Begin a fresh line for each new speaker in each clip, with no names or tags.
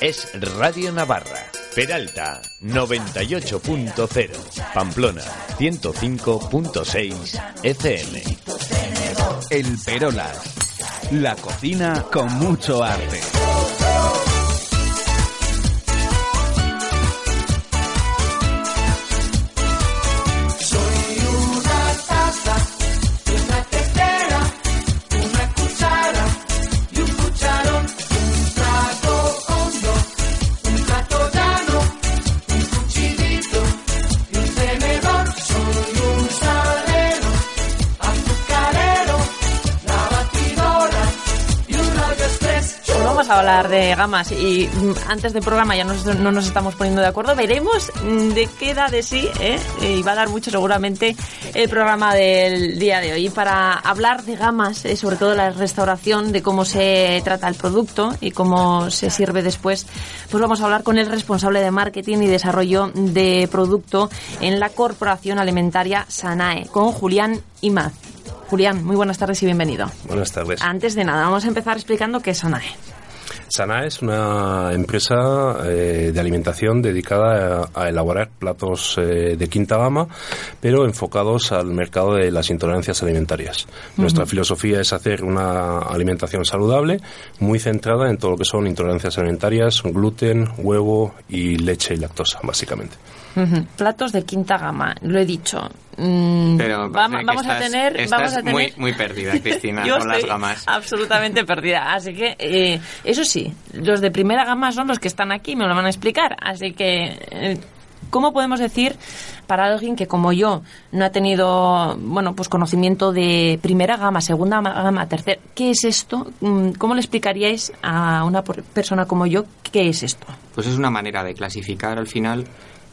Es Radio Navarra. Peralta 98.0. Pamplona 105.6 FM.
El Perolas. La cocina con mucho arte.
Hablar de gamas y mm, antes del programa ya no nos estamos poniendo de acuerdo. Veremos mm, de qué da de sí ¿eh? y va a dar mucho seguramente el programa del día de hoy. Para hablar de gamas, eh, sobre todo la restauración, de cómo se trata el producto y cómo se sirve después, pues vamos a hablar con el responsable de marketing y desarrollo de producto en la Corporación Alimentaria Sanae, con Julián Imaz. Julián, muy buenas tardes y bienvenido.
Buenas tardes.
Antes de nada, vamos a empezar explicando qué es Sanae.
Sana es una empresa eh, de alimentación dedicada a, elaborar platos eh, de quinta gama, pero enfocados al mercado de las intolerancias alimentarias. Nuestra filosofía es hacer una alimentación saludable, muy centrada en todo lo que son intolerancias alimentarias, gluten, huevo y leche y lactosa, básicamente.
Platos de quinta gama, lo he dicho. Mm,
Pero
vamos, a tener, vamos a tener...
Muy, muy perdida, Cristina, con las gamas.
Absolutamente perdida. Así que, eh, eso sí, los de primera gama son los que están aquí, me lo van a explicar. Así que, eh, ¿cómo podemos decir para alguien que como yo no ha tenido, bueno, pues conocimiento de primera gama, segunda gama, tercera, ¿qué es esto? Mm, ¿Cómo le explicaríais a una persona como yo qué es esto?
Pues es una manera de clasificar al final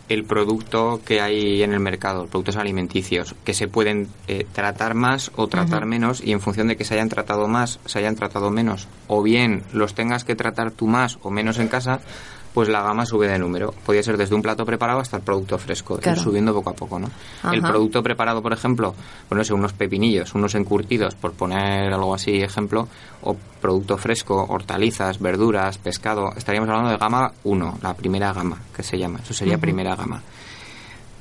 el producto que hay en el mercado, productos alimenticios, que se pueden eh, tratar más o tratar menos y en función de que se hayan tratado más, se hayan tratado menos, o bien los tengas que tratar tú más o menos en casa, pues la gama sube de número. Podría ser desde un plato preparado hasta el producto fresco, subiendo poco a poco, ¿no? El producto preparado, por ejemplo, bueno, sé, unos pepinillos, unos encurtidos, por poner algo así ejemplo, o producto fresco, hortalizas, verduras, pescado, estaríamos hablando de gama 1, la primera gama, que se llama. Eso sería primera gama.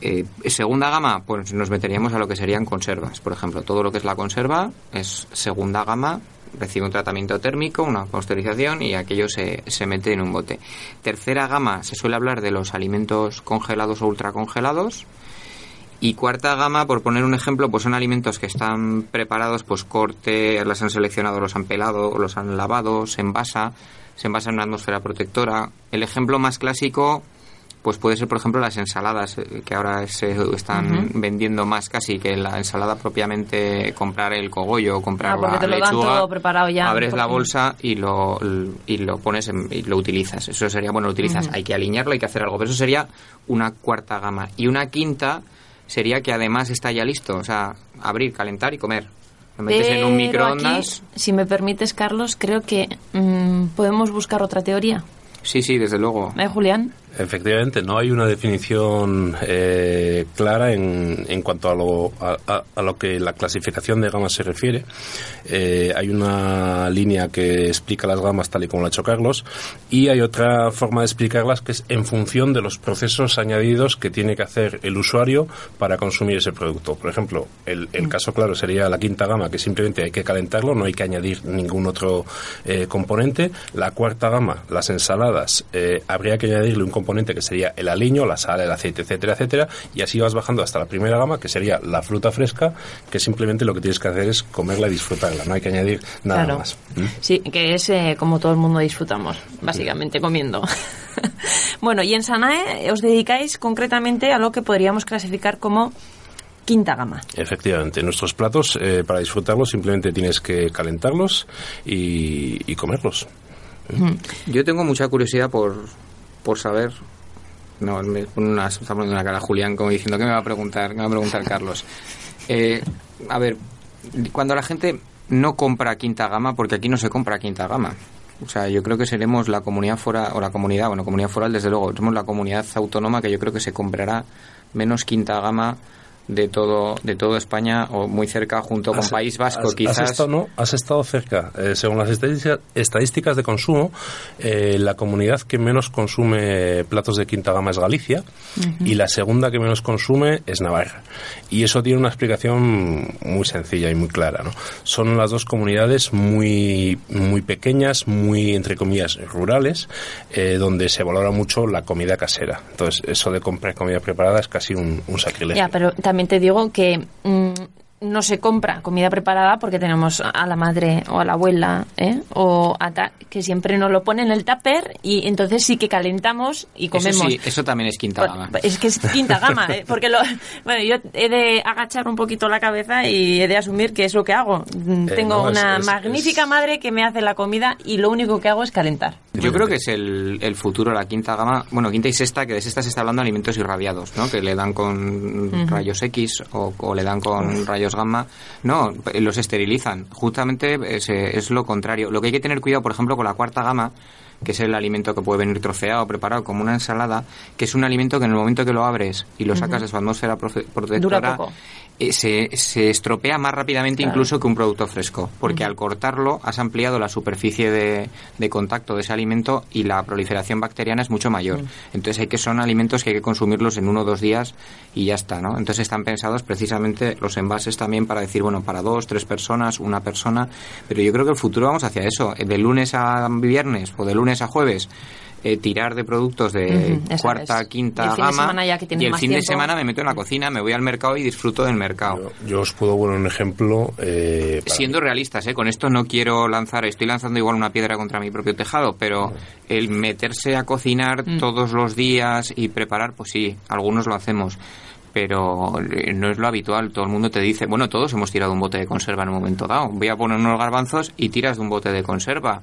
Eh, segunda gama, pues nos meteríamos a lo que serían conservas. Por ejemplo, todo lo que es la conserva es segunda gama recibe un tratamiento térmico, una pasteurización y aquello se, se mete en un bote. Tercera gama, se suele hablar de los alimentos congelados o ultracongelados. Y cuarta gama, por poner un ejemplo, pues son alimentos que están preparados, pues corte, los han seleccionado, los han pelado, los han lavado, se envasa, se envasa en una atmósfera protectora. El ejemplo más clásico pues puede ser, por ejemplo, las ensaladas, eh, que ahora se están vendiendo más casi que la ensalada propiamente, comprar el cogollo, comprar
ah, la lechuga. preparado ya.
Abres la bolsa y lo, y lo pones y lo utilizas. Eso sería, bueno, lo utilizas. Hay que alinearlo, hay que hacer algo. Pero eso sería una cuarta gama. Y una quinta sería que además está ya listo. O sea, abrir, calentar y comer. Lo metes en un microondas.
si me permites, Carlos, creo que mm, podemos buscar otra teoría.
Sí, sí, desde luego.
¿Eh, Julián?
Efectivamente, no hay una definición eh, clara en, en, cuanto a lo, a, lo que la clasificación de gamas se refiere. Eh, hay una línea que explica las gamas tal y como lo ha hecho Carlos y hay otra forma de explicarlas que es en función de los procesos añadidos que tiene que hacer el usuario para consumir ese producto. Por ejemplo, el, el mm. caso claro sería la quinta gama, que simplemente hay que calentarlo, no hay que añadir ningún otro eh, componente. La cuarta gama, las ensaladas, habría que añadirle un componente componente que sería el aliño, la sal, el aceite, etcétera, etcétera, y así vas bajando hasta la primera gama, que sería la fruta fresca, que simplemente lo que tienes que hacer es comerla y disfrutarla, no hay que añadir nada más.
¿Mm? Sí, que es eh, como todo el mundo disfrutamos, básicamente comiendo. bueno, y en Sanae os dedicáis concretamente a lo que podríamos clasificar como quinta gama.
Efectivamente, nuestros platos eh, para disfrutarlos simplemente tienes que calentarlos y, y comerlos.
Yo tengo mucha curiosidad por, por saber. No, me pone una, está poniendo una cara Julián como diciendo, ¿qué me va a preguntar? ¿Qué me va a preguntar Carlos? Eh, a ver, cuando la gente no compra quinta gama, porque aquí no se compra quinta gama. O sea, yo creo que seremos la comunidad fuera, o la comunidad, bueno, comunidad foral desde luego, somos la comunidad autónoma que yo creo que se comprará menos quinta gama de todo de toda España o muy cerca junto con
Has-
País Vasco
has-
quizás
Has estado, no, has estado cerca. Eh, según las estadísticas, de consumo, eh, la comunidad que menos consume platos de quinta gama es Galicia y la segunda que menos consume es Navarra. Y eso tiene una explicación muy sencilla y muy clara. ¿no? Son las dos comunidades muy, muy pequeñas, muy, entre comillas, rurales, eh, donde se valora mucho la comida casera. Entonces, eso de comprar comida preparada es casi un, un sacrilegio.
Ya, pero también te digo que mm, no se compra comida preparada porque tenemos a la madre o a la abuela ¿eh? o a ta- que siempre nos lo pone en el tupper y entonces sí que calentamos y
eso
comemos.
sí eso también es quinta gama
Es que es quinta gama, ¿eh? porque lo, bueno, yo he de agachar un poquito la cabeza y he de asumir que es lo que hago. Mm,
Eh,
Tengo
no,
una
es-
magnífica
es-
madre que me hace la comida y lo único que hago es calentar.
Yo creo que es el, el futuro, la quinta gama, bueno, quinta y sexta, que de sexta se está hablando de alimentos irradiados, ¿no? Que le dan con rayos X o, o le dan con rayos gamma. No, eh, los esterilizan. Justamente es, eh, es lo contrario. Lo que hay que tener cuidado, por ejemplo, con la cuarta gama, que es el alimento que puede venir troceado o preparado como una ensalada, que es un alimento que en el momento que lo abres y lo sacas de su atmósfera protectora, eh, se, se estropea más rápidamente
Claro.
incluso que un producto fresco, porque al cortarlo has ampliado la superficie de, de contacto de ese alimento y la proliferación bacteriana es mucho mayor. Entonces hay que son alimentos que hay que consumirlos en uno o dos días y ya está, ¿no? Entonces están pensados precisamente los envases también para decir, bueno, para dos, tres personas, una persona, pero yo creo que el futuro vamos hacia eso, eh, de lunes a viernes o de lunes a jueves. eh, tirar de productos de cuarta,
es.
quinta
Y el fin de
gama
semana ya que tienes
y el
más
fin de semana me meto en la cocina, me voy al mercado y disfruto del mercado.
Yo, yo os puedo poner un ejemplo. eh,
Siendo realistas, ¿eh? con esto no quiero lanzar, estoy lanzando igual una piedra contra mi propio tejado, pero el meterse a cocinar
Mm.
todos los días y preparar, pues sí, algunos lo hacemos. Pero eh, no es lo habitual. Todo el mundo te dice, bueno, todos hemos tirado un bote de conserva en un momento dado. Voy a poner unos garbanzos y tiras de un bote de conserva.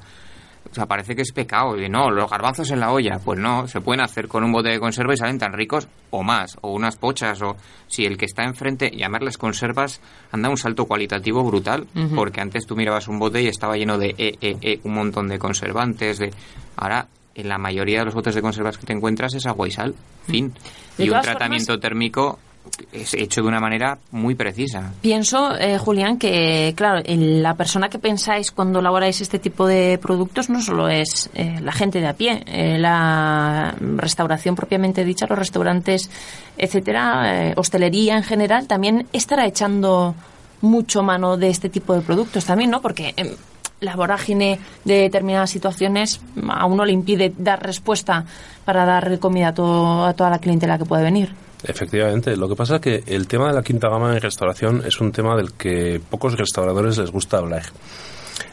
O sea, parece que es pecado. Y no, los garbanzos en la olla. Pues no, se pueden hacer con un bote de conserva y salen tan ricos o más. O unas pochas. O si el que está enfrente, llamarles conservas, anda un salto cualitativo brutal. Porque antes tú mirabas un bote y estaba lleno de eh, un montón de conservantes. de Ahora, en la mayoría de los botes de conservas que te encuentras es agua y sal. Fin.
De
Y un tratamiento térmico es hecho de una manera muy precisa.
Pienso, eh, Julián, que claro, la persona que pensáis cuando elaboráis este tipo de productos no solo es eh, la gente de a pie, eh, la restauración propiamente dicha, los restaurantes, etcétera, eh, hostelería en general, también estará echando mucho mano de este tipo de productos también, ¿no? Porque em, la vorágine de determinadas situaciones a uno le impide dar respuesta para dar comida a, a toda la clientela que puede venir.
Efectivamente, lo que pasa es que el tema de la quinta gama en restauración es un tema del que pocos restauradores les gusta hablar.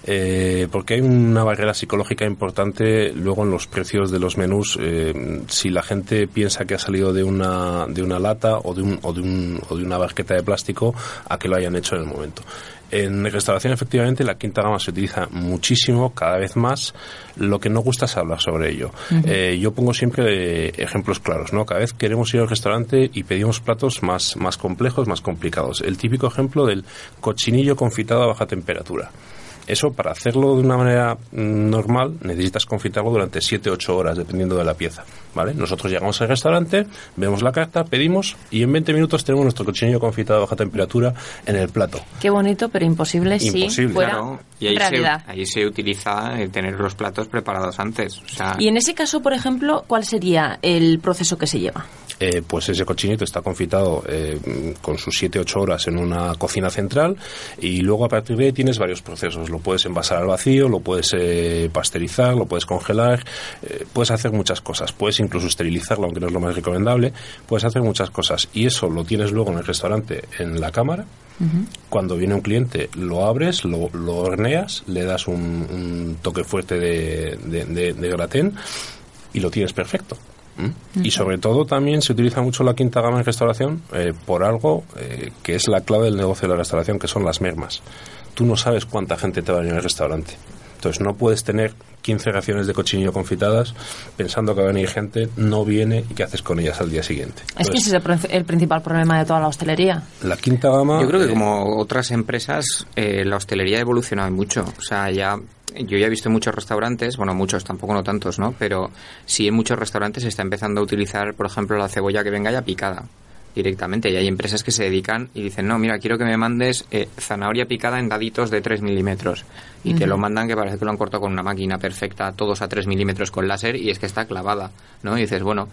Eh, porque hay una barrera psicológica importante luego en los precios de los menús. eh, si la gente piensa que ha salido de una, de una lata o de, un, o, de un, o de una barqueta de plástico a que lo hayan hecho en el momento. En restauración, efectivamente, la quinta gama se utiliza muchísimo, cada vez más. Lo que no gusta es hablar sobre ello. Eh, yo pongo siempre ejemplos claros, ¿no? Cada vez queremos ir al restaurante y pedimos platos más, más complejos, más complicados. El típico ejemplo del cochinillo confitado a baja temperatura. Eso, para hacerlo de una manera mm, normal, necesitas confitarlo durante 7-8 horas, dependiendo de la pieza. ¿vale? Nosotros llegamos al restaurante, vemos la carta, pedimos y en 20 minutos tenemos nuestro cochinillo confitado a baja temperatura en el plato.
Qué bonito, pero imposible,
Imposible.
si fuera
Claro, y ahí se, ahí se utiliza el tener los platos preparados antes. O sea,
Y en ese caso, por ejemplo, ¿cuál sería el proceso que se lleva?
Eh, pues ese cochinito está confitado eh, con sus 7-8 horas en una cocina central y luego a partir de ahí tienes varios procesos. Lo puedes envasar al vacío, lo puedes eh, pasteurizar, lo puedes congelar, eh, puedes hacer muchas cosas. Puedes incluso esterilizarlo, aunque no es lo más recomendable. Puedes hacer muchas cosas y eso lo tienes luego en el restaurante en la cámara. Cuando viene un cliente, lo abres, lo, lo horneas, le das un, un toque fuerte de, de, de- de gratén y lo tienes perfecto. ¿Mm? Y sobre todo también se utiliza mucho la quinta gama en restauración eh, por algo eh, que es la clave del negocio de la restauración, que son las mermas. Tú no sabes cuánta gente te va a venir al restaurante. Entonces no puedes tener 15 raciones de cochinillo confitadas pensando que va a venir gente, no viene y qué haces con ellas al día siguiente.
Es que ese es el, el principal problema de toda la hostelería.
La quinta gama...
Yo creo que
eh,
como otras empresas, eh, la hostelería ha evolucionado mucho. O sea, ya yo ya he visto muchos restaurantes, bueno, muchos, tampoco no tantos, ¿no? Pero sí en muchos restaurantes se está empezando a utilizar, por ejemplo, la cebolla que venga ya picada directamente. Y hay empresas que se dedican y dicen, no, mira, quiero que me mandes eh, zanahoria picada en daditos de 3 milímetros. Y te lo mandan que parece que lo han cortado con una máquina perfecta, todos a 3 milímetros con láser, y es que está clavada, ¿no? Y dices, bueno,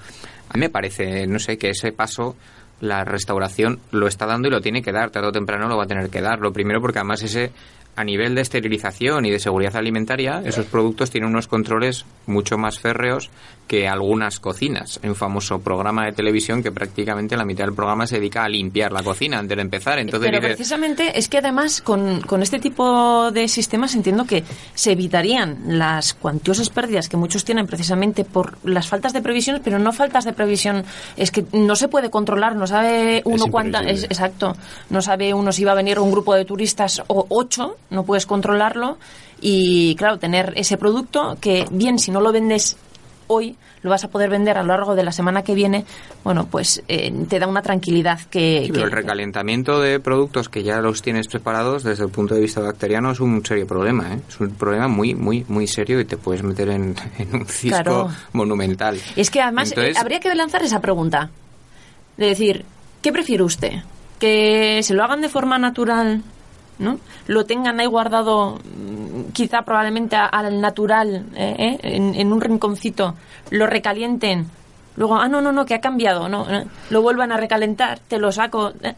a mí me parece, no sé, que ese paso la restauración lo está dando y lo tiene que dar, tarde o temprano lo va a tener que dar. Lo primero porque además ese a nivel de esterilización y de seguridad alimentaria, esos productos tienen unos controles mucho más férreos que algunas cocinas. Hay un famoso programa de televisión que prácticamente la mitad del programa se dedica a limpiar la cocina antes de empezar. Entonces
Pero precisamente es que además con, con este tipo de sistemas entiendo que se evitarían las cuantiosas pérdidas que muchos tienen precisamente por las faltas de previsión, pero no faltas de previsión, es que no se puede controlar, no sabe uno cuánta, es, exacto, no sabe uno si va a venir un grupo de turistas o ocho, no puedes controlarlo y claro, tener ese producto que bien si no lo vendes hoy lo vas a poder vender a lo largo de la semana que viene, bueno, pues eh, te da una tranquilidad que...
Sí, pero
que-
el recalentamiento de productos que ya los tienes preparados desde el punto de vista bacteriano es un serio problema, ¿eh? Es un problema muy, muy, muy serio y te puedes meter en, en un cisco
Claro.
monumental.
Es que además
Entonces-
eh, habría que lanzar esa pregunta. De decir, ¿qué prefiere usted? ¿Que se lo hagan de forma natural? ¿No? Lo tengan ahí guardado, mm, quizá probablemente a- al natural, eh, eh, en, en un rinconcito, lo recalienten. Luego, ah, no, no, no, que ha cambiado, no, eh, lo vuelvan a recalentar, te lo saco. eh.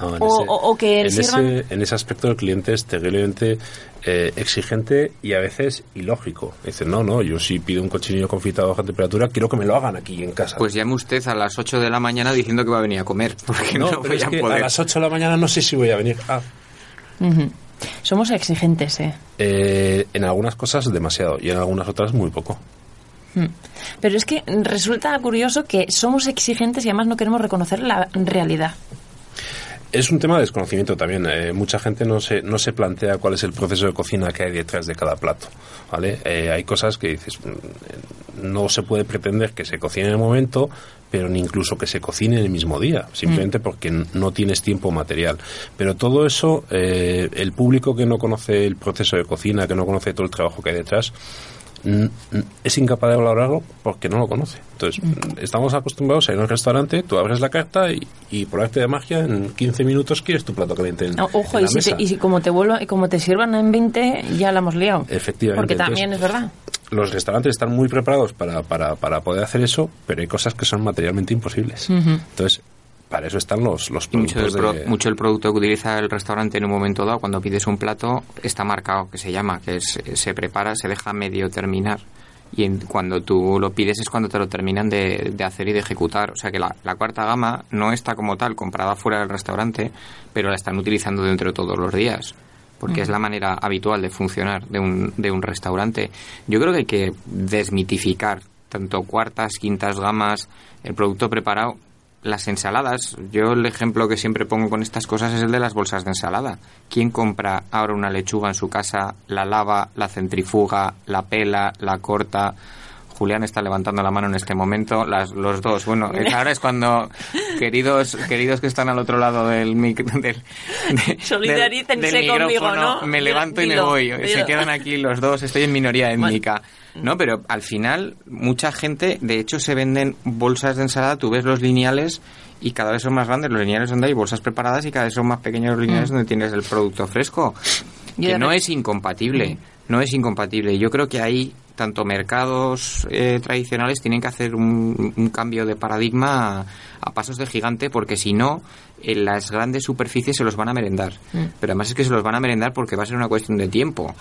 No, en
O- o- o que
en
sirvan-
ese, en ese aspecto el cliente es terriblemente eh, exigente y a veces ilógico. Dice, no, no, yo si pido un cochinillo confitado a baja temperatura, quiero que me lo hagan aquí en casa.
Pues llame usted a las 8 de la mañana diciendo que va a venir a comer, porque no,
no, pero
voy
es
a
que
poder.
a las 8 de la mañana no sé si voy a venir. Ah,
Somos exigentes, ¿eh?
eh, en algunas cosas demasiado y en algunas otras muy poco.
Mm. Pero es que resulta curioso que somos exigentes y además no queremos reconocer la realidad.
Es un tema de desconocimiento también. Eh, mucha gente no se, no se plantea cuál es el proceso de cocina que hay detrás de cada plato. ¿vale? Eh, hay cosas que dices, mm, no se puede pretender que se cocine en el momento, pero ni incluso que se cocine en el mismo día, simplemente porque n- no tienes tiempo material. Pero todo eso, eh, el público que no conoce el proceso de cocina, que no conoce todo el trabajo que hay detrás, es incapaz de valorarlo porque no lo conoce. Entonces, estamos acostumbrados a ir a un restaurante, tú abres la carta y, y por arte de magia, en 15 minutos quieres tu plato caliente en,
Ojo,
en
y si, te- y si como te vuelvo, y como te sirvan en 20, ya la hemos liado.
Efectivamente.
Porque
Entonces,
también es verdad.
Los restaurantes están muy preparados para, para, para poder hacer eso, pero hay cosas que son materialmente imposibles. Entonces, para eso están los, los
mucho,
productos
pro-
de...
mucho el producto que utiliza el restaurante en un momento dado, cuando pides un plato, está marcado, que se llama, que es- se prepara, se deja medio terminar. Y en- cuando tú lo pides es cuando te lo terminan de, de hacer y de ejecutar. O sea que la, la cuarta gama no está como tal comprada fuera del restaurante, pero la están utilizando dentro de todos los días. Porque es la manera habitual de funcionar de un, de un restaurante. Yo creo que hay que desmitificar tanto cuartas, quintas gamas, el producto preparado las ensaladas, yo el ejemplo que siempre pongo con estas cosas es el de las bolsas de ensalada. ¿Quién compra ahora una lechuga en su casa, la lava, la centrifuga, la pela, la corta? Julián está levantando la mano en este momento, las, los dos. Bueno, ahora es cuando, queridos queridos que están al otro lado del mic- del, de- del-
conmigo,
micrófono,
¿no?
Me
Dilo,
levanto y me
dilo,
voy. Se quedan aquí los dos, estoy en minoría étnica. No, pero al final mucha gente, de hecho se venden bolsas de ensalada, tú ves los lineales y cada vez son más grandes los lineales donde hay bolsas preparadas y cada vez son más pequeños los lineales donde tienes el producto fresco. Que no es incompatible, no es incompatible. Yo creo que ahí tanto mercados eh, tradicionales tienen que hacer un, un cambio de paradigma a, a pasos de gigante porque si no en las grandes superficies se los van a merendar. Pero además es que se los van a merendar porque va a ser una cuestión de tiempo.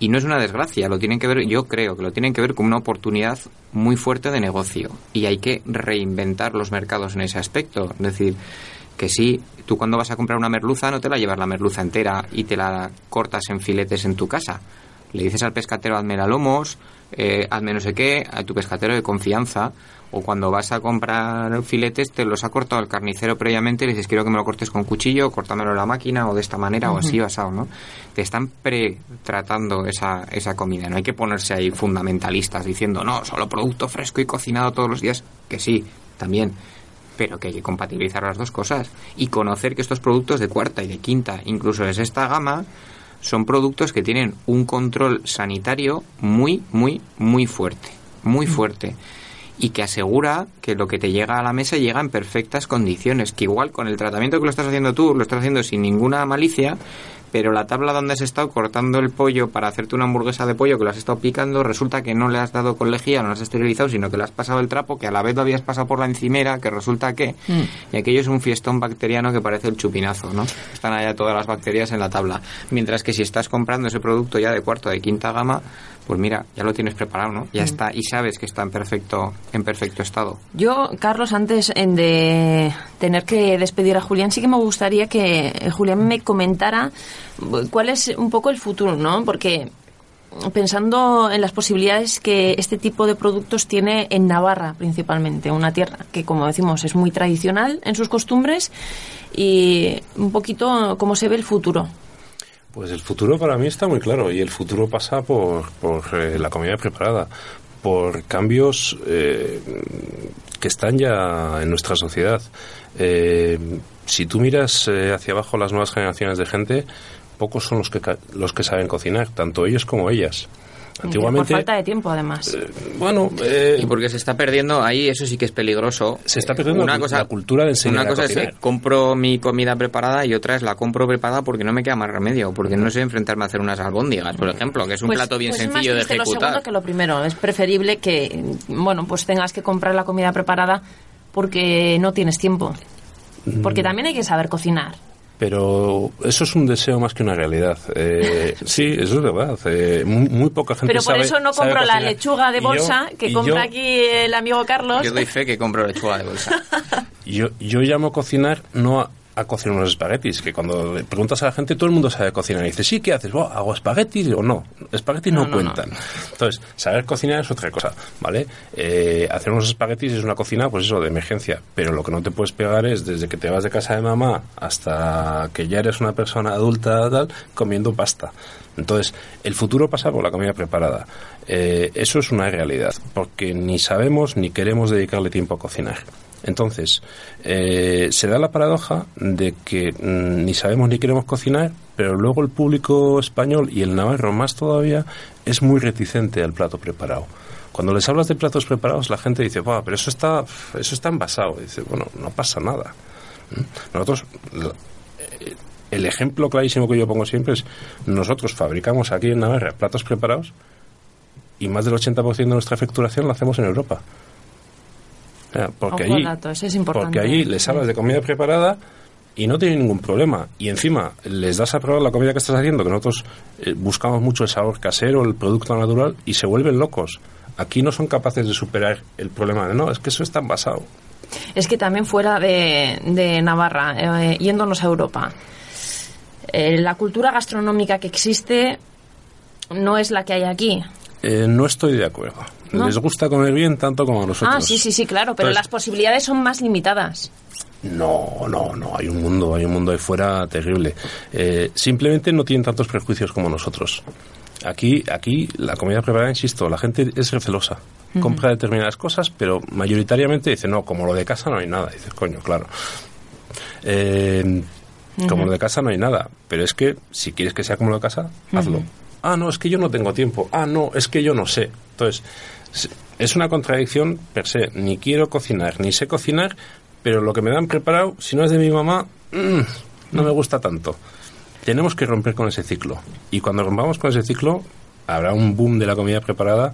Y no es una desgracia, lo tienen que ver, yo creo que lo tienen que ver como una oportunidad muy fuerte de negocio. Y hay que reinventar los mercados en ese aspecto. Es decir, que sí, tú cuando vas a comprar una merluza no te la llevas la merluza entera y te la cortas en filetes en tu casa. Le dices al pescatero, hazme la lomos, eh, hazme no sé qué, a tu pescatero de confianza, o cuando vas a comprar filetes te los ha cortado el carnicero previamente y le dices quiero que me lo cortes con cuchillo, córtamelo en la máquina o de esta manera o así basado, ¿no? Te están pre-tratando esa, esa comida, no hay que ponerse ahí fundamentalistas diciendo no, solo producto fresco y cocinado todos los días, que sí, también, pero que hay que compatibilizar las dos cosas y conocer que estos productos de cuarta y de quinta, incluso de sexta gama, son productos que tienen un control sanitario muy, muy, muy fuerte, muy fuerte y que asegura que lo que te llega a la mesa llega en perfectas condiciones, que igual con el tratamiento que lo estás haciendo tú, lo estás haciendo sin ninguna malicia, pero la tabla donde has estado cortando el pollo para hacerte una hamburguesa de pollo que lo has estado picando, resulta que no le has dado con lejía, no lo has esterilizado, sino que le has pasado el trapo, que a la vez lo habías pasado por la encimera, que resulta que... Y aquello es un fiestón bacteriano que parece el chupinazo, ¿no? Están allá todas las bacterias en la tabla. Mientras que si estás comprando ese producto ya de cuarto, de quinta gama, pues mira, ya lo tienes preparado, ¿no? Ya está, y sabes que está en perfecto, en perfecto estado.
Yo, Carlos, antes en de tener que despedir a Julián, sí que me gustaría que eh, Julián me comentara cuál es un poco el futuro, ¿no? Porque pensando en las posibilidades que este tipo de productos tiene en Navarra principalmente, una tierra que como decimos es muy tradicional en sus costumbres y un poquito cómo se ve el futuro.
Pues el futuro para mí está muy claro y el futuro pasa por, por eh, la comida preparada, por cambios eh, que están ya en nuestra sociedad. Eh, si tú miras hacia abajo las nuevas generaciones de gente, pocos son los que, los que saben cocinar, tanto ellos como ellas.
Antiguamente, por falta de tiempo, además.
Eh, bueno, eh,
y porque se está perdiendo ahí, eso sí que es peligroso.
Se está perdiendo una la, cosa, la cultura de enseñar
Una cosa
es que
compro mi comida preparada y otra es la compro preparada porque no me queda más remedio, porque no sé enfrentarme a hacer unas albóndigas, por ejemplo, que es un
pues,
plato bien
pues
sencillo de ejecutar.
Lo segundo que lo primero, es preferible que, bueno, pues tengas que comprar la comida preparada porque no tienes tiempo. Porque también hay que saber cocinar
pero eso es un deseo más que una realidad. Eh, sí, eso es verdad. Eh, muy, poca gente
Pero por eso no compro la lechuga de bolsa que compra aquí el amigo Carlos.
Yo doy fe que compro lechuga de bolsa.
yo, yo llamo cocinar no a, a cocinar unos espaguetis, que cuando le preguntas a la gente, todo el mundo sabe cocinar. Y dice, sí, ¿qué haces? ¿Hago espaguetis? o no, espaguetis no, cuentan. Entonces, saber cocinar es otra cosa, ¿vale? Eh, hacer unos espaguetis es una cocina, pues eso, de emergencia. Pero lo que no te puedes pegar es desde que te vas de casa de mamá hasta que ya eres una persona adulta, tal, comiendo pasta. Entonces, el futuro pasa por la comida preparada. Eh, eso es una realidad, porque ni sabemos ni queremos dedicarle tiempo a cocinar. Entonces, eh, se da la paradoja de que mm, ni sabemos ni queremos cocinar, pero luego el público español y el navarro más todavía es muy reticente al plato preparado. Cuando les hablas de platos preparados, la gente dice, pero eso está, eso está envasado. dice, bueno, no pasa nada. ¿Mm? Nosotros, eh, el ejemplo clarísimo que yo pongo siempre es, nosotros fabricamos aquí en Navarra platos preparados y más del 80% de nuestra facturación la hacemos en Europa porque allí, porque allí les hablas de comida preparada y no tienen ningún problema. Y encima les das a probar la comida que estás haciendo, que nosotros eh, buscamos mucho el sabor casero, el producto natural, y se vuelven locos. Aquí no son capaces de superar el problema de no, es que eso está envasado.
Es que también fuera de, Navarra, eh, yéndonos a Europa, eh, la cultura gastronómica que existe no es la que hay aquí.
no estoy de acuerdo. Les gusta comer bien tanto como a nosotros.
Ah, sí, sí, sí, claro, pero las posibilidades son más limitadas.
No, no, no, hay un mundo, hay un mundo ahí fuera terrible. Eh, simplemente no tienen tantos prejuicios como nosotros. Aquí, aquí la comida preparada, insisto, la gente es recelosa. Compra determinadas cosas, pero mayoritariamente dice, no, como lo de casa no hay nada. Dices, coño, claro. Eh, como lo de casa no hay nada. Pero es que si quieres que sea como lo de casa, hazlo. Ah, no, es que yo no tengo tiempo. Ah, no, es que yo no sé. Entonces, es una contradicción per se. Ni quiero cocinar, ni sé cocinar, pero lo que me dan preparado, si no es de mi mamá, mm, no me gusta tanto. Tenemos que romper con ese ciclo. Y cuando rompamos con ese ciclo, habrá un boom de la comida preparada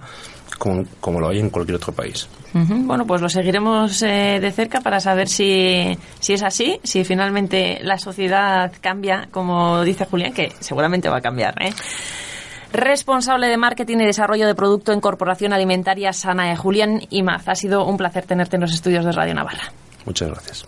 como, lo hay en cualquier otro país.
Bueno, pues lo seguiremos eh, de cerca para saber si, si es así, si finalmente la sociedad cambia, como dice Julián, que seguramente va a cambiar. ¿eh? Responsable de marketing y desarrollo de producto en Corporación Alimentaria Sana, Julián Imaz. Ha sido un placer tenerte en los estudios de Radio Navarra.
Muchas gracias.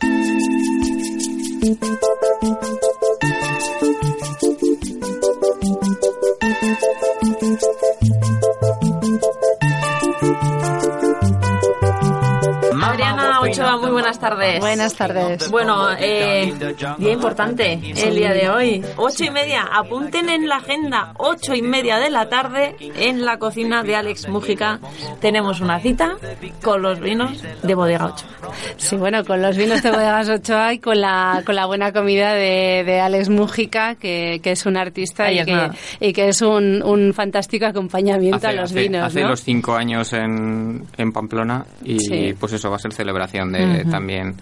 Buenas tardes.
Buenas tardes.
Bueno, eh, día importante el día de hoy. Ocho y media, apunten en la agenda, ocho y media de la tarde en la cocina de Alex Mújica. Tenemos una cita con los vinos de Bodega Ochoa.
Sí, bueno, con los vinos de Bodegas Ochoa y con la, con la buena comida de, de Alex Mújica, que, que es un artista y
es
que, y que es un, un fantástico acompañamiento a los
hace-
vinos.
hace
¿no?
los cinco años en, en Pamplona y
Sí.
pues eso va a ser celebración de también.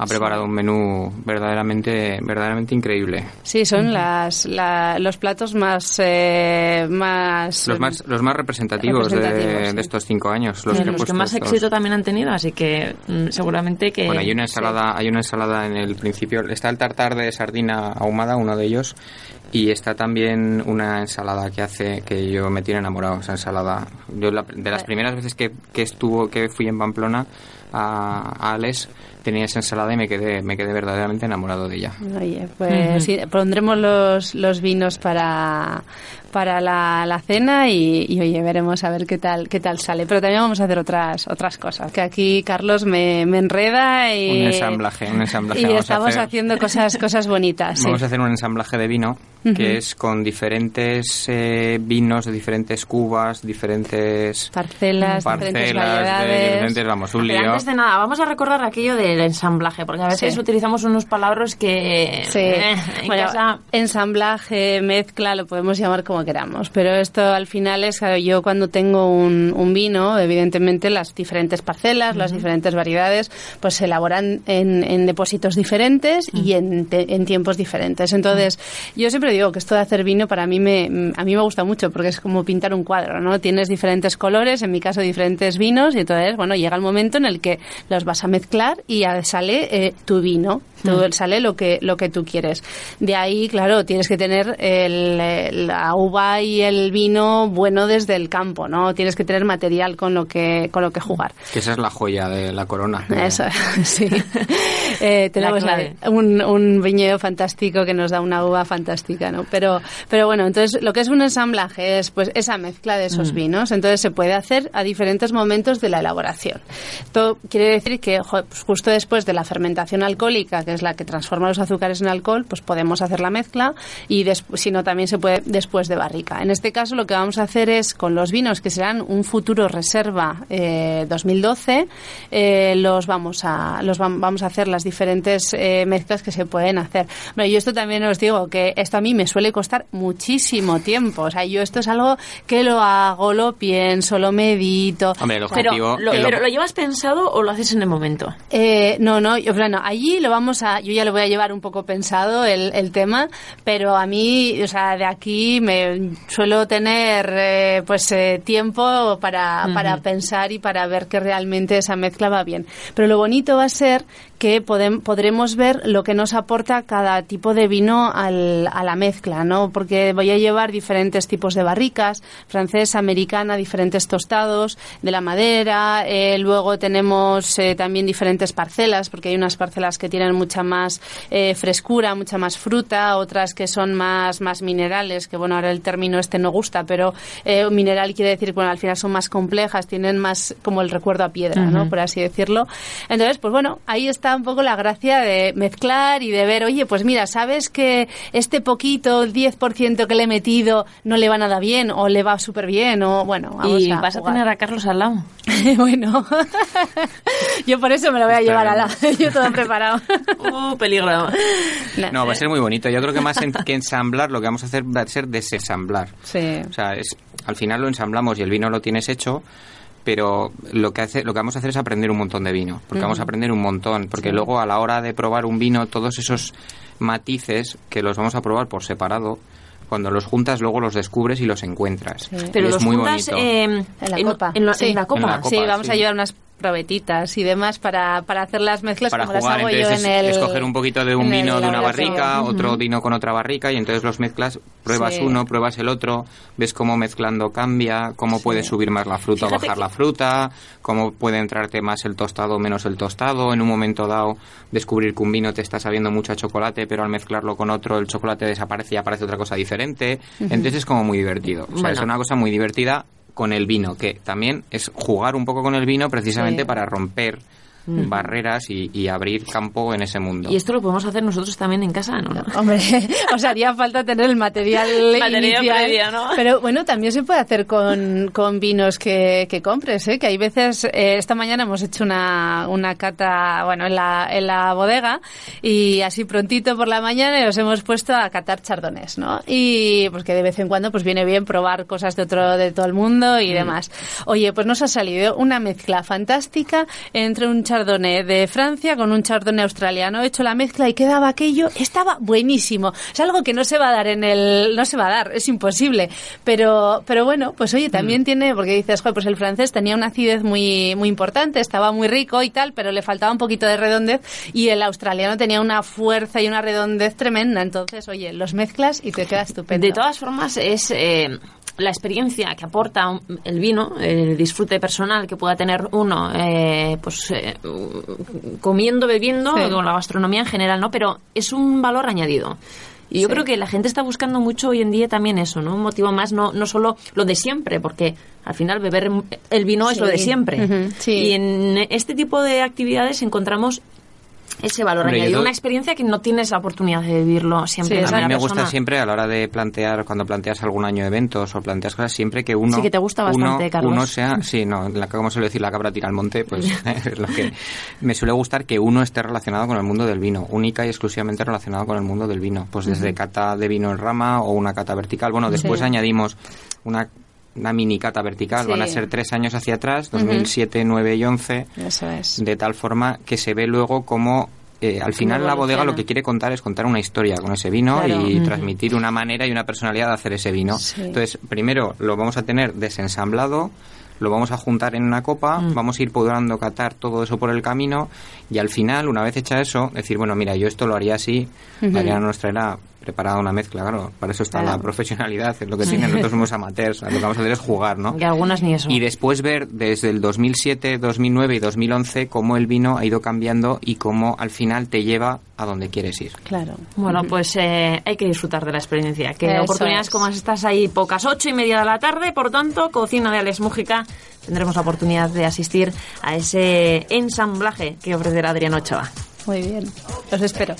Ha preparado un menú verdaderamente verdaderamente increíble.
Sí, son las, la- los platos más. eh, más
Los más, los más representativos, de-
Representativos,
de,
sí.
estos cinco años. Los
Los,
que, he
que más
estos.
éxito también han tenido, así que mm, seguramente que...
Bueno, hay una ensalada, hay una ensalada en el principio. Está el tartar de sardina ahumada, uno de ellos, y está también una ensalada que hace que yo me tiene enamorado. Esa ensalada, yo la- de las primeras veces que, que estuvo, que fui en Pamplona a, a Ales, tenía esa ensalada y me quedé, me quedé verdaderamente enamorado de ella.
Oye, pues sí, pondremos los, los vinos para, para la, la cena y, y, oye, veremos a ver qué tal, qué tal sale. Pero también vamos a hacer otras, otras cosas, que aquí Carlos me, me enreda y...
Un ensamblaje, un ensamblaje.
Y
Vamos a
estamos
hacer-
haciendo cosas, cosas bonitas. sí.
Vamos a hacer un ensamblaje de vino que es con diferentes eh, vinos de diferentes cubas, diferentes
Parcelas, diferentes
parcelas, de
variedades.
diferentes, vamos, un
Pero
lío.
antes de nada, vamos a recordar aquello del ensamblaje, porque a veces
Sí.
utilizamos unos palabras que
Sí,
eh, en
bueno,
casa...
ensamblaje, mezcla, lo podemos llamar como queramos, pero esto al final es, yo cuando tengo un, un vino, evidentemente las diferentes parcelas, las diferentes variedades, pues se elaboran en, en depósitos diferentes y en, te- en tiempos diferentes. Entonces, yo siempre digo que esto de hacer vino para mí me, a mí me gusta mucho porque es como pintar un cuadro, ¿no? Tienes diferentes colores, en mi caso diferentes vinos, y entonces, bueno, llega el momento en el que los vas a mezclar y sale eh, tu vino, tú- sale lo que, lo que tú quieres. De ahí, claro, tienes que tener el, la uva y el vino bueno desde el campo, ¿no? Tienes que tener material con lo que, con lo que jugar.
Que esa es la joya de la corona.
Eso, sí. Eh, tenemos
La
la-
clave.
un, un viñedo fantástico que nos da una uva fantástica, ¿no? Pero, pero bueno, entonces lo que es un ensamblaje es pues esa mezcla de esos vinos. Entonces se puede hacer a diferentes momentos de la elaboración. Esto quiere decir que jo, pues, justo después de la fermentación alcohólica, que es la que transforma los azúcares en alcohol, pues podemos hacer la mezcla y si no también se puede después de barrica. En este caso lo que vamos a hacer es con los vinos que serán un futuro reserva eh, 2012, eh, los vamos a los vam- vamos a hacer las diferentes eh, mezclas que se pueden hacer. Bueno, yo esto también os digo que esto a mí me suele costar muchísimo tiempo. O sea, yo esto es algo que lo hago, lo pienso, lo medito.
Hombre, el
Pero
objetivo...
lo,
el-
pero, ¿lo llevas pensado o lo haces en el momento?
Eh, no, no, yo, bueno, allí lo vamos a, yo ya lo voy a llevar un poco pensado el, el tema, pero a mí, o sea, de aquí me suelo tener eh, pues eh, tiempo para, para pensar y para ver que realmente esa mezcla va bien. Pero lo bonito va a ser que podem- podremos ver lo que nos aporta cada tipo de vino al- a la mezcla, ¿no? Porque voy a llevar diferentes tipos de barricas, francesa, americana, diferentes tostados de la madera, eh, luego tenemos eh, también diferentes parcelas, porque hay unas parcelas que tienen mucha más eh, frescura, mucha más fruta, otras que son más, más minerales, que bueno, ahora el término este no gusta, pero eh, mineral quiere decir, bueno, al final son más complejas, tienen más como el recuerdo a piedra, ¿no? Por así decirlo. Entonces, pues bueno, ahí está un poco la gracia de mezclar y de ver, oye, pues mira, ¿sabes que este poquito, el 10% que le he metido, no le va nada bien o le va súper bien? O bueno, vamos
y
a
vas a tener a Carlos al lado.
bueno, yo por eso me lo voy a
Está
llevar a la... yo todo preparado.
Uh, peligro.
No, va a ser muy bonito. Yo creo que más en- que ensamblar, lo que vamos a hacer va a ser desensamblar.
Sí.
O sea, es, al final lo ensamblamos y el vino lo tienes hecho, pero lo que hace, lo que vamos a hacer es aprender un montón de vino, porque vamos a aprender un montón, porque luego a la hora de probar un vino, todos esos matices que los vamos a probar por separado, cuando los juntas luego los descubres y los encuentras.
Pero
Y es
los
muy
juntas
bonito.
eh,
En la copa.
En, lo-
Sí.
en la copa.
En la copa.
sí, vamos a llevar unas probetitas y demás para, para hacer las mezclas
para
como las
jugar,
yo
entonces
en el...
escoger un poquito de un vino de una barrica, otro vino con otra barrica y entonces los mezclas, pruebas
Sí.
uno, pruebas el otro, ves cómo mezclando cambia, cómo puede subir más la fruta o bajar
que-
la fruta, cómo puede entrarte más el tostado o menos el tostado, en un momento dado descubrir que un vino te está sabiendo mucho a chocolate, pero al mezclarlo con otro el chocolate desaparece y aparece otra cosa diferente, entonces es como muy divertido, o sea,
Bueno.
es una cosa muy divertida con el vino, que también es jugar un poco con el vino precisamente
Sí.
para romper barreras y, abrir campo en ese mundo.
Y esto lo podemos hacer nosotros también en casa, ¿no?
Hombre, os haría falta tener el material, inicial. ¿no? Pero bueno, también se puede hacer con, con vinos que, que, compres, ¿eh? Que hay veces, eh, esta mañana hemos hecho una, una cata, bueno, en la, en la bodega y así prontito por la mañana nos hemos puesto a catar chardonnay, ¿no? Y pues que de vez en cuando pues viene bien probar cosas de otro, de todo el mundo y mm. demás. Oye, pues nos ha salido una mezcla fantástica entre un chardonnay de Francia con un chardonnay australiano. He hecho la mezcla y quedaba aquello, estaba buenísimo. Es algo que no se va a dar en el, no se va a dar, es imposible. Pero, pero bueno, pues oye, también mm. tiene, porque dices, joder, pues el francés tenía una acidez muy, muy importante, estaba muy rico y tal, pero le faltaba un poquito de redondez y el australiano tenía una fuerza y una redondez tremenda. Entonces, oye, los mezclas y te queda estupendo.
De todas formas, es eh, la experiencia que aporta el vino, el disfrute personal que pueda tener uno, eh, pues eh, comiendo, bebiendo, con la gastronomía en general, ¿no? Pero es un valor añadido. Y yo creo que la gente está buscando mucho hoy en día también eso, ¿no? Un motivo más, no, no solo lo de siempre, porque al final beber el vino es lo de siempre. Y en este tipo de actividades encontramos ese valor añadido, una experiencia que no tienes la oportunidad de vivirlo siempre.
a mí me gusta siempre a la hora de plantear, cuando planteas algún año de eventos o planteas cosas, siempre que uno...
Sí, que te gusta bastante, Carlos.
Uno sea, sí, no, la, como suele decir la cabra tira al monte, pues es lo que me suele gustar que uno esté relacionado con el mundo del vino, única y exclusivamente relacionado con el mundo del vino, pues desde cata de vino en rama o una cata vertical. Bueno, después añadimos una una mini cata vertical. Van a ser tres años hacia atrás, 2007, 9 y 11.
Eso es.
De tal forma que se ve luego como eh, al final la bodega lo que quiere contar es contar una historia con ese vino y transmitir una manera y una personalidad de hacer ese vino. Entonces, primero lo vamos a tener desensamblado, lo vamos a juntar en una copa, mm. vamos a ir pudiendo catar todo eso por el camino y al final, una vez hecha eso, decir, bueno, mira, yo esto lo haría así, Mariana nos traerá preparada una mezcla, claro, para eso está la profesionalidad, es lo que tienen, nosotros somos amateurs, lo que vamos a hacer es jugar, ¿no?
Y algunas ni eso.
Y después ver desde el 2007, 2009 y 2011 cómo el vino ha ido cambiando y cómo al final te lleva a donde quieres ir.
Claro.
Bueno, pues eh, hay que disfrutar de la experiencia, que oportunidades como estas hay pocas, ocho y media de la tarde, por tanto, Cocina de Alex Mújica, tendremos la oportunidad de asistir a ese ensamblaje que ofrecerá Adrián Ochoa.
Muy bien, los espero.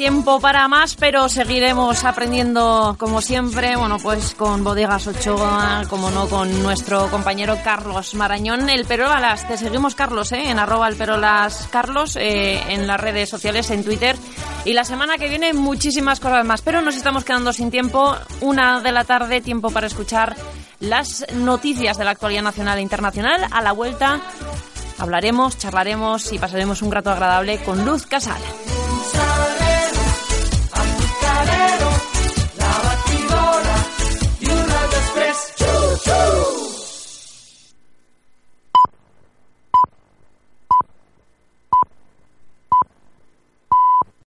Tiempo para más, pero seguiremos aprendiendo como siempre, bueno, pues con Bodegas Ochoa, como no, con nuestro compañero Carlos Marañón, el Perolas. Te seguimos, Carlos, ¿eh? en arroba el Perolas Carlos, eh, en las redes sociales, en Twitter. Y la semana que viene muchísimas cosas más, pero nos estamos quedando sin tiempo. Una de la tarde, tiempo para escuchar las noticias de la actualidad nacional e internacional. A la vuelta hablaremos, charlaremos y pasaremos un rato agradable con Luz Casal.